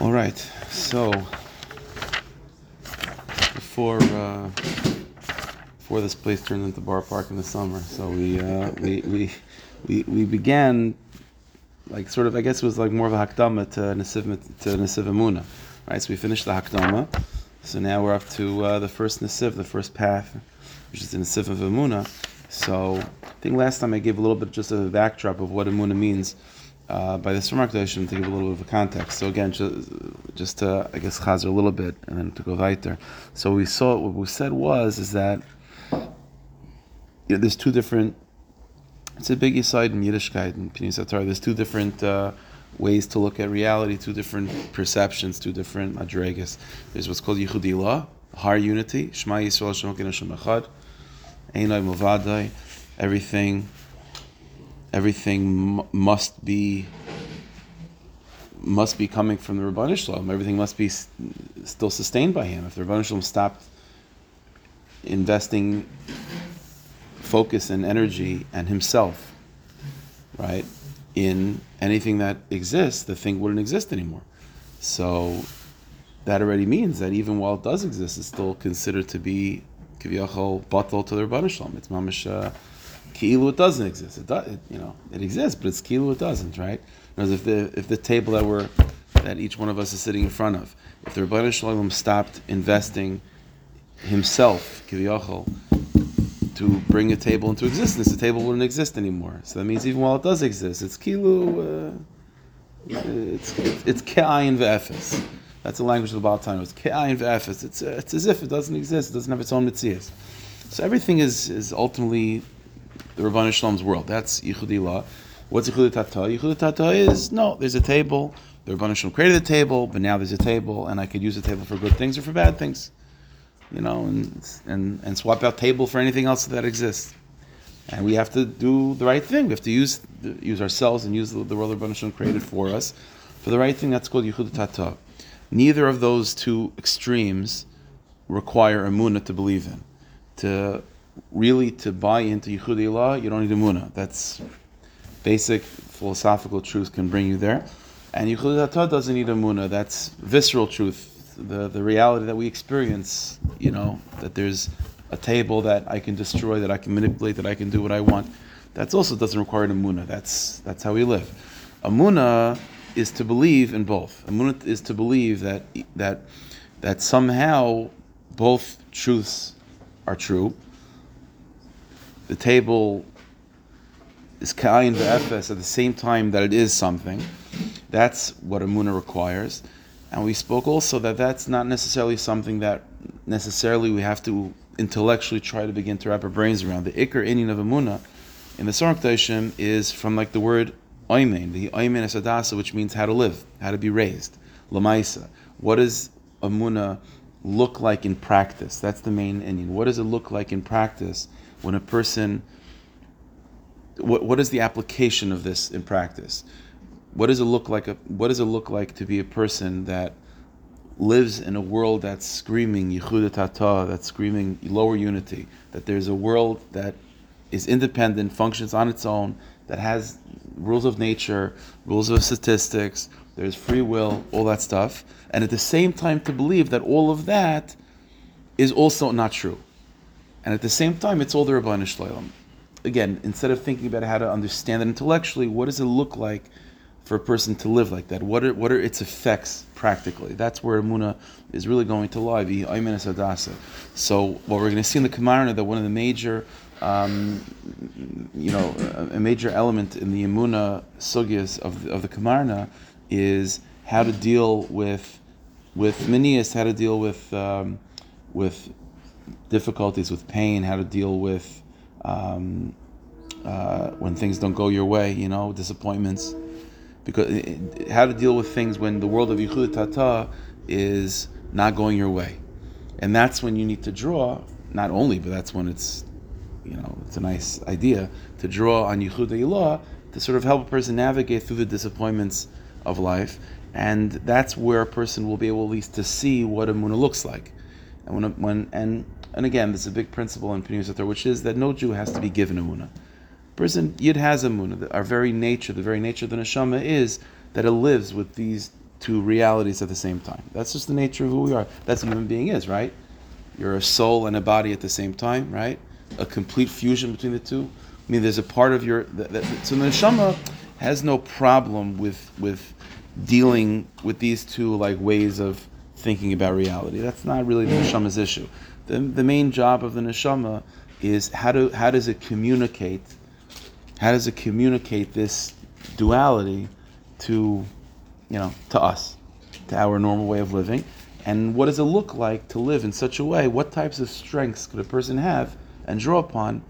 All right, so before uh, before this place turned into bar park in the summer, so we uh, we, we we we began like sort of I guess it was like more of a hakdama to Nesiv to Nesiv Amuna, right? So we finished the hakdama, so now we're up to uh, the first Nesiv, the first path, which is the Nesiv of Amuna. So I think last time I gave a little bit just of a backdrop of what Amuna means uh, by this remark, I should give a little bit of a context. So again, just, just to I guess chazer a little bit and then to go weiter. So we saw what we said was is that you know, there's two different. It's a big side in Yiddishkeit and Torah. There's two different uh, ways to look at reality, two different perceptions, two different madregas. There's what's called Yichudi Law, Har Unity, Shema Yisrael Shem Echad, Einai Movadai, everything everything m- must be must be coming from the Rabban Shalom. Everything must be s- still sustained by him. If the Rabban Shalom stopped investing focus and energy and himself, right, in anything that exists, the thing wouldn't exist anymore. So that already means that even while it does exist, it's still considered to be kiviyachol batal to the Rabban Shalom. It's mamish. Uh, Ki'ilu it doesn't exist. It, does, it, you know, it exists, but it's ki'ilu it doesn't, right? Whereas if the if the table that we're that each one of us is sitting in front of, if the Rebbeinu Shalom stopped investing himself, kiviyachol, to bring a table into existence, the table wouldn't exist anymore. So that means even while it does exist, it's ki'ilu, uh, it's it's ke'ayin ve'efes. That's the language of the Baal time. It's ke'ayin ve'efes. It's it's as if it doesn't exist. It doesn't have its own mitzias. So everything is is ultimately the Rabban Shalom's world. That's Yichudi Law. What's Yichudi Tata? Yichudi Tata is no, there's a table. The Rabban Shalom created the table, but now there's a table, and I could use the table for good things or for bad things. You know, and and and swap out table for anything else that exists. And we have to do the right thing. We have to use use ourselves and use the, the world the Rabban Shalom created for us for the right thing. That's called Yichudi Tata. Neither of those two extremes require a to believe in. To really to buy into Yichudi law, you don't need a munah. That's basic philosophical truth can bring you there. And Yichudi Tata doesn't need a munah. That's visceral truth, the, the reality that we experience, you know, that there's a table that I can destroy, that I can manipulate, that I can do what I want. That also doesn't require a munah. That's, that's how we live. A munah is to believe in both. A munah is to believe that, that, that somehow both truths are true the table is kain ve'efes at the same time that it is something. That's what Amuna requires. And we spoke also that that's not necessarily something that necessarily we have to intellectually try to begin to wrap our brains around. The Iker Indian of Amuna in the Sark is from like the word Oimen, the Oimen es Hadassah, which means how to live, how to be raised. Lamaisa. What does Amuna look like in practice? That's the main Indian. What does it look like in practice? When a person what, what is the application of this in practice? What does it look like a, what does it look like to be a person that lives in a world that's screaming tata that's screaming lower unity that there's a world that is independent functions on its own that has rules of nature rules of statistics there's free will all that stuff and at the same time to believe that all of that is also not true and at the same time, it's all the Rabban Shloim. Again, instead of thinking about how to understand it intellectually, what does it look like for a person to live like that? What are what are its effects practically? That's where Amuna is really going to lie. So what we're going to see in the Kamarna that one of the major um, you know, a, major element in the Amuna sugyas of of the Kamarna is how to deal with with minias, how to deal with um, with difficulties with pain, how to deal with um, uh, when things don't go your way, you know, disappointments. Because it, how to deal with things when the world of Yichud Tata is not going your way, and that's when you need to draw. Not only, but that's when it's, you know, it's a nice idea to draw on Yichud Ilah to sort of help a person navigate through the disappointments of life, and that's where a person will be able at least to see what a munah looks like. And when, when and and again, there's a big principle in Pneumator, which is that no Jew has to be given a munah. Person Yid has a munah. Our very nature, the very nature of the neshama is that it lives with these two realities at the same time. That's just the nature of who we are. That's what a human being is, right? You're a soul and a body at the same time, right? A complete fusion between the two. I mean, there's a part of your that, that, so the neshama has no problem with with dealing with these two like ways of thinking about reality. That's not really the neshama's issue. The, the main job of the neshama is how do how does it communicate? How does it communicate this duality to you know to us, to our normal way of living? And what does it look like to live in such a way? What types of strengths could a person have and draw upon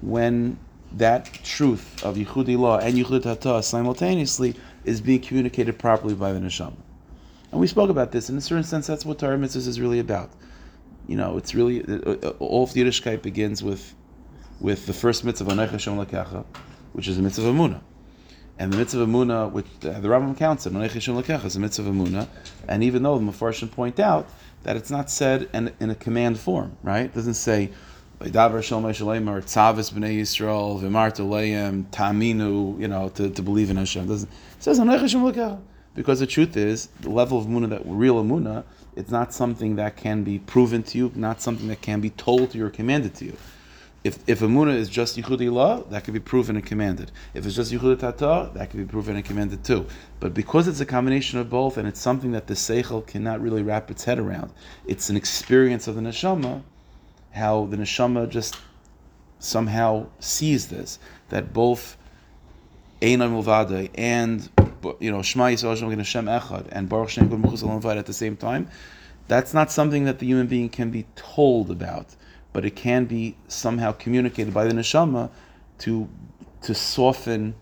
when that truth of Yichudi law and Yichud simultaneously is being communicated properly by the neshama. And we spoke about this. In a certain sense, that's what Torah mitzvahs is really about. You know, it's really uh, uh, all of Yiddishkeit begins with with the first mitzvah Anech Hashem Lakecha, which is the mitzvah of Amunah. And the mitzvah of Amunah, which the Rambam counts it, Anech Hashem Lakecha is a mitzvah of Amunah. And even though the Mefarshim point out that it's not said in, in a command form, right? It doesn't say Davar Shalom Shalem or Tzavis B'nei Yisrael Leim Taminu, you know, to, to believe in Hashem. It, doesn't, it says Hashem Lakecha. Because the truth is, the level of Muna, that real Muna, it's not something that can be proven to you, not something that can be told to you or commanded to you. If if Amuna is just Yichudi law, that can be proven and commanded. If it's just Yichudi Tata, that can be proven and commanded too. But because it's a combination of both, and it's something that the Seichel cannot really wrap its head around, it's an experience of the Neshama, how the Neshama just somehow sees this, that both Einam Mulvade and you know Shema Yisrael Hashem Echad and Baruch Shem at the same time, that's not something that the human being can be told about but it can be somehow communicated by the neshama to to soften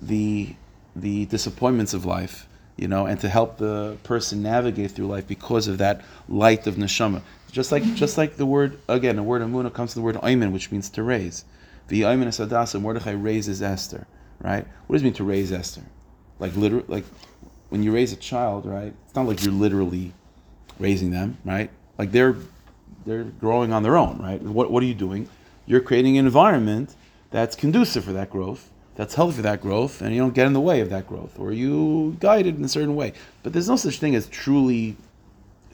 the the disappointments of life, you know, and to help the person navigate through life because of that light of neshama. Just like just like the word again, the word amuna comes from the word ayman, which means to raise. The ayman is. Mordechai raises Esther, right? What does it mean to raise Esther? Like literally, like when you raise a child, right? It's not like you're literally raising them, right? Like they're they're growing on their own, right? What, what are you doing? You're creating an environment that's conducive for that growth, that's healthy for that growth, and you don't get in the way of that growth, or you guide it in a certain way. But there's no such thing as truly,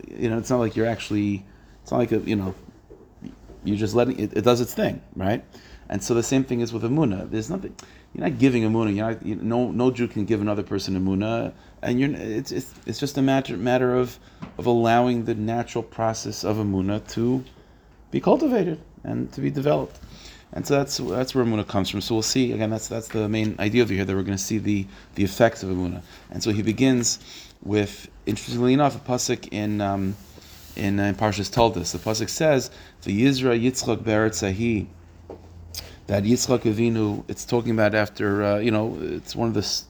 you know, it's not like you're actually, it's not like a, you know, you're just letting it, it does its thing, right? And so the same thing is with Amuna. There's nothing, you're not giving Amuna. You're not, you, no, no Jew can give another person Amuna, and you're, it's, it's, it's just a matter, matter of, of allowing the natural process of Amuna to be cultivated and to be developed. And so that's that's where Amuna comes from. So we'll see again. That's that's the main idea over here that we're going to see the the effects of Amuna. And so he begins with interestingly enough a pasuk in um, in, uh, in Parshas Toldos. The pasuk says, "The Yizra Yitzchak Beretzahi." That Yitzchak Avinu, it's talking about after, uh, you know, it's one of the,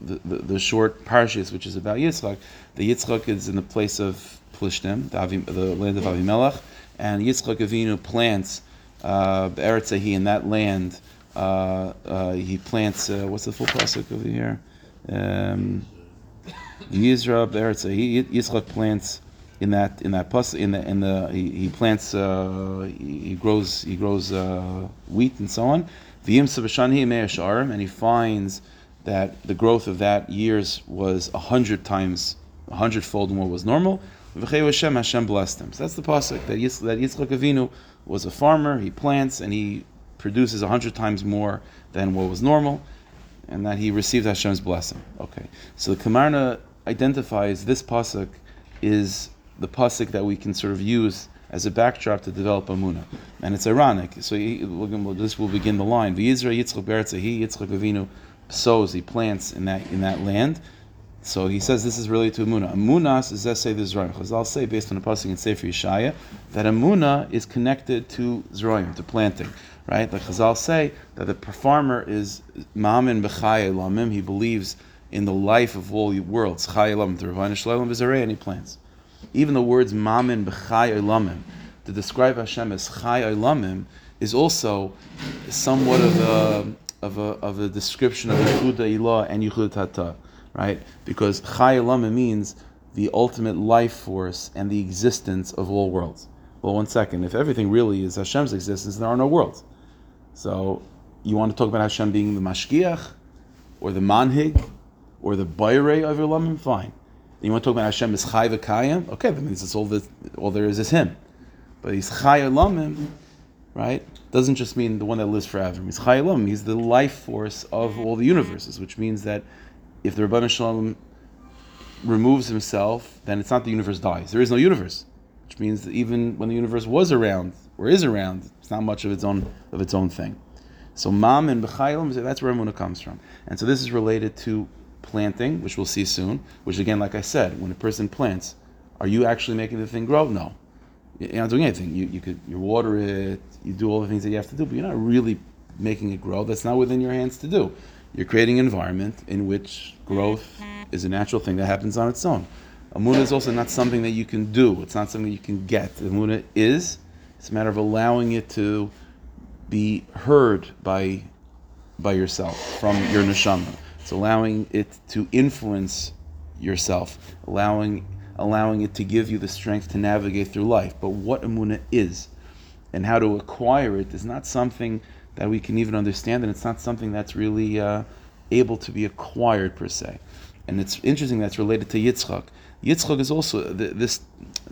the, the, the short parshas, which is about Yitzchak. The Yitzchak is in the place of Plishtim, the, Avi, the land of Avimelech, and Yitzchak Avinu plants uh, Eretzahi in that land. Uh, uh, he plants, uh, what's the full pasuk over here? Um, Yisra Eretzahi, Yitzchak plants in that in that pus in the in the he, he plants uh, he, grows he grows uh, wheat and so on. And he finds that the growth of that years was a hundred times, a hundredfold more was normal. Hashem, Hashem blessed him. So that's the pasuk that Yitzchak, that Yitzchak Avinu was a farmer. He plants and he produces a hundred times more than what was normal, and that he received Hashem's blessing. Okay, so the Kamarna identifies this pasuk is the pasuk that we can sort of use as a backdrop to develop Amuna. And it's ironic. So he, this will begin the line. V'yizra Yitzchak Beretza, he, Yitzchak Avinu, sows, he plants in that in that land. So he says this is really to Amuna. Amunas is say the i'll say, based on a pasuk in Sefer Yeshaya, that Amuna is connected to Zerayim, to planting. Right? The Chazal say, that the farmer is Ma'amin B'chai Lamim, he believes in the life of all worlds. Chai Lamim, the Ravina Shalom he plants even the words mamin b'chai olamim, to describe Hashem as chai olamim, is also somewhat of a of a, of a description of Yehuda Ilah and Yehuda Tata, right? Because chai olamim means the ultimate life force and the existence of all worlds. Well, one second. If everything really is Hashem's existence, there are no worlds. So, you want to talk about Hashem being the mashgiach, or the manhig, or the bayre of Ilamim? Fine. You want to talk about Hashem is Chai v'Kayim? Okay, that means it's all the all there is is Him. But He's Chai Elamim, right? Doesn't just mean the one that lives forever. He's Chai Elamim. He's the life force of all the universes, which means that if the Rabban Shalom removes himself, then it's not the universe dies. There is no universe, which means that even when the universe was around or is around, it's not much of its own of its own thing. So mam and b'chayim, that's where Emunah comes from. And so this is related to planting, which we'll see soon. Which again, like I said, when a person plants, are you actually making the thing grow? No, you're not doing anything. You you could you water it, you do all the things that you have to do, but you're not really making it grow. That's not within your hands to do. You're creating an environment in which growth is a natural thing that happens on its own. Amunah is also not something that you can do. It's not something you can get. Amunah is. It's a matter of allowing it to be heard by by yourself from your neshama. It's allowing it to influence yourself, allowing allowing it to give you the strength to navigate through life. But what Amunah is and how to acquire it is not something that we can even understand, and it's not something that's really uh, able to be acquired per se. And it's interesting that's related to Yitzchak. Yitzchak is also this.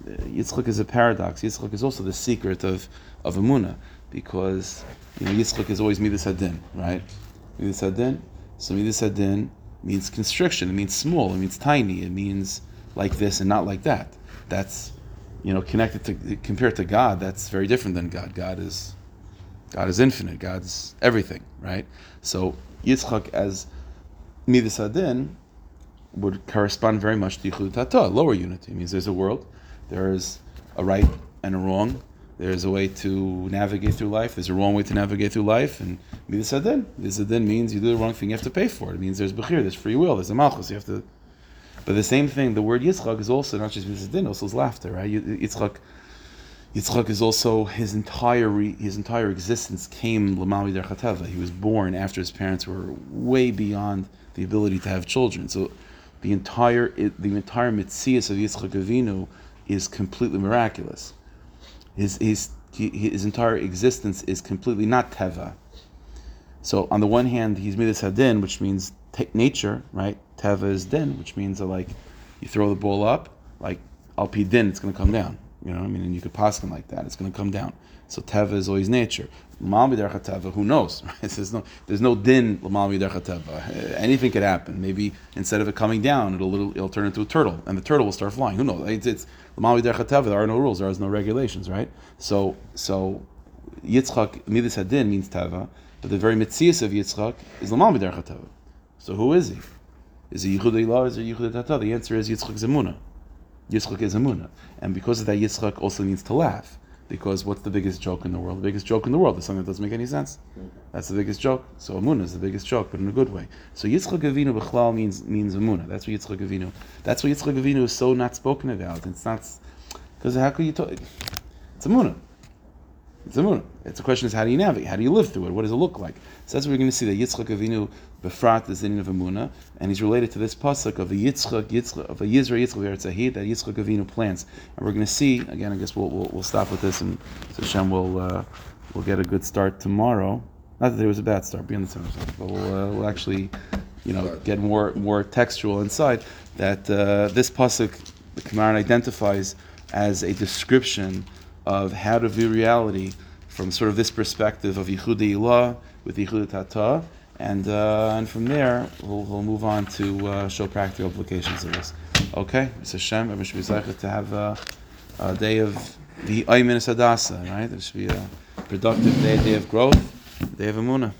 Yitzchak is a paradox. Yitzchak is also the secret of of Amunah because you know Yitzchak is always midas hadin, right? Midas hadin. So midas hadin means constriction. It means small. It means tiny. It means like this and not like that. That's you know connected to compared to God. That's very different than God. God is God is infinite. God's everything, right? So Yitzchak as midas hadin would correspond very much to Yichud Tata, lower unity. It means there's a world, there is a right and a wrong, there's a way to navigate through life. There's a wrong way to navigate through life, and midas hadin. Midas hadin means you do the wrong thing, you have to pay for it. It means there's bechir, there's free will, there's a malchus. You have to. But the same thing, the word Yitzchak is also not just midas hadin, also is laughter, right? Yitzchak, Yitzchak is also his entire his entire existence came l'mal chateva. He was born after his parents were way beyond the ability to have children. So the entire the entire mitzias of Yitzchak Avinu is completely miraculous his his his entire existence is completely not teva. So on the one hand, he's midas hadin, which means nature, right? Teva is din, which means like you throw the ball up, like al din, it's going to come down. You know, what I mean, and you could pass him like that. It's going to come down. So teva is always nature. Mal teva, who knows? There's no there's no din mal teva. Eh, anything could happen. Maybe instead of it coming down, it'll it'll turn into a turtle, and the turtle will start flying. Who knows? It's, it's there are no rules, there are no regulations, right? So, so Yitzchak midas hadin means tava, but the very mitzias of Yitzchak is lamal midercha tava. So who is he? Is he Yichud Ilah or is he Yichud? The answer is Yitzchak Zemuna. Yitzchak is Zemuna. And because of that, Yitzchak also means to laugh. Because what's the biggest joke in the world? The biggest joke in the world is something that doesn't make any sense. That's the biggest joke. So Amunah is the biggest joke, but in a good way. So Yitzchak Avinu B'chlal means means Amunah. That's what Yitzchak Avinu. That's what Yitzchak Avinu is so not spoken about. It's not because how could you talk? It's Amunah. It's Amunah. It's the question is how do you navigate? How do you live through it? What does it look like? So that's what we're going to see that Yitzchak Avinu befrat the name of Amunah, and he's related to this pasuk of a Yitzchak, Yitzchak of a Yisra Yitzchak Eretzahid that Yitzchak Avinu plants, and we're going to see again. I guess we'll, we'll, we'll stop with this, and so Hashem will uh, will get a good start tomorrow. Not that there was a bad start, beyond the time, but we'll, uh, we'll actually, you know, get more more textual inside that uh, this pasuk the Gemara identifies as a description of how to view reality from sort of this perspective of Yichud Ilah with Yichud Tata and uh, and from there we'll, we'll move on to uh, show practical applications of this. Okay, it's a Shem. Everyone should be to have a, a, day of the Aymin Sadasa, right? There should be a productive day, day of growth, day of Amunah.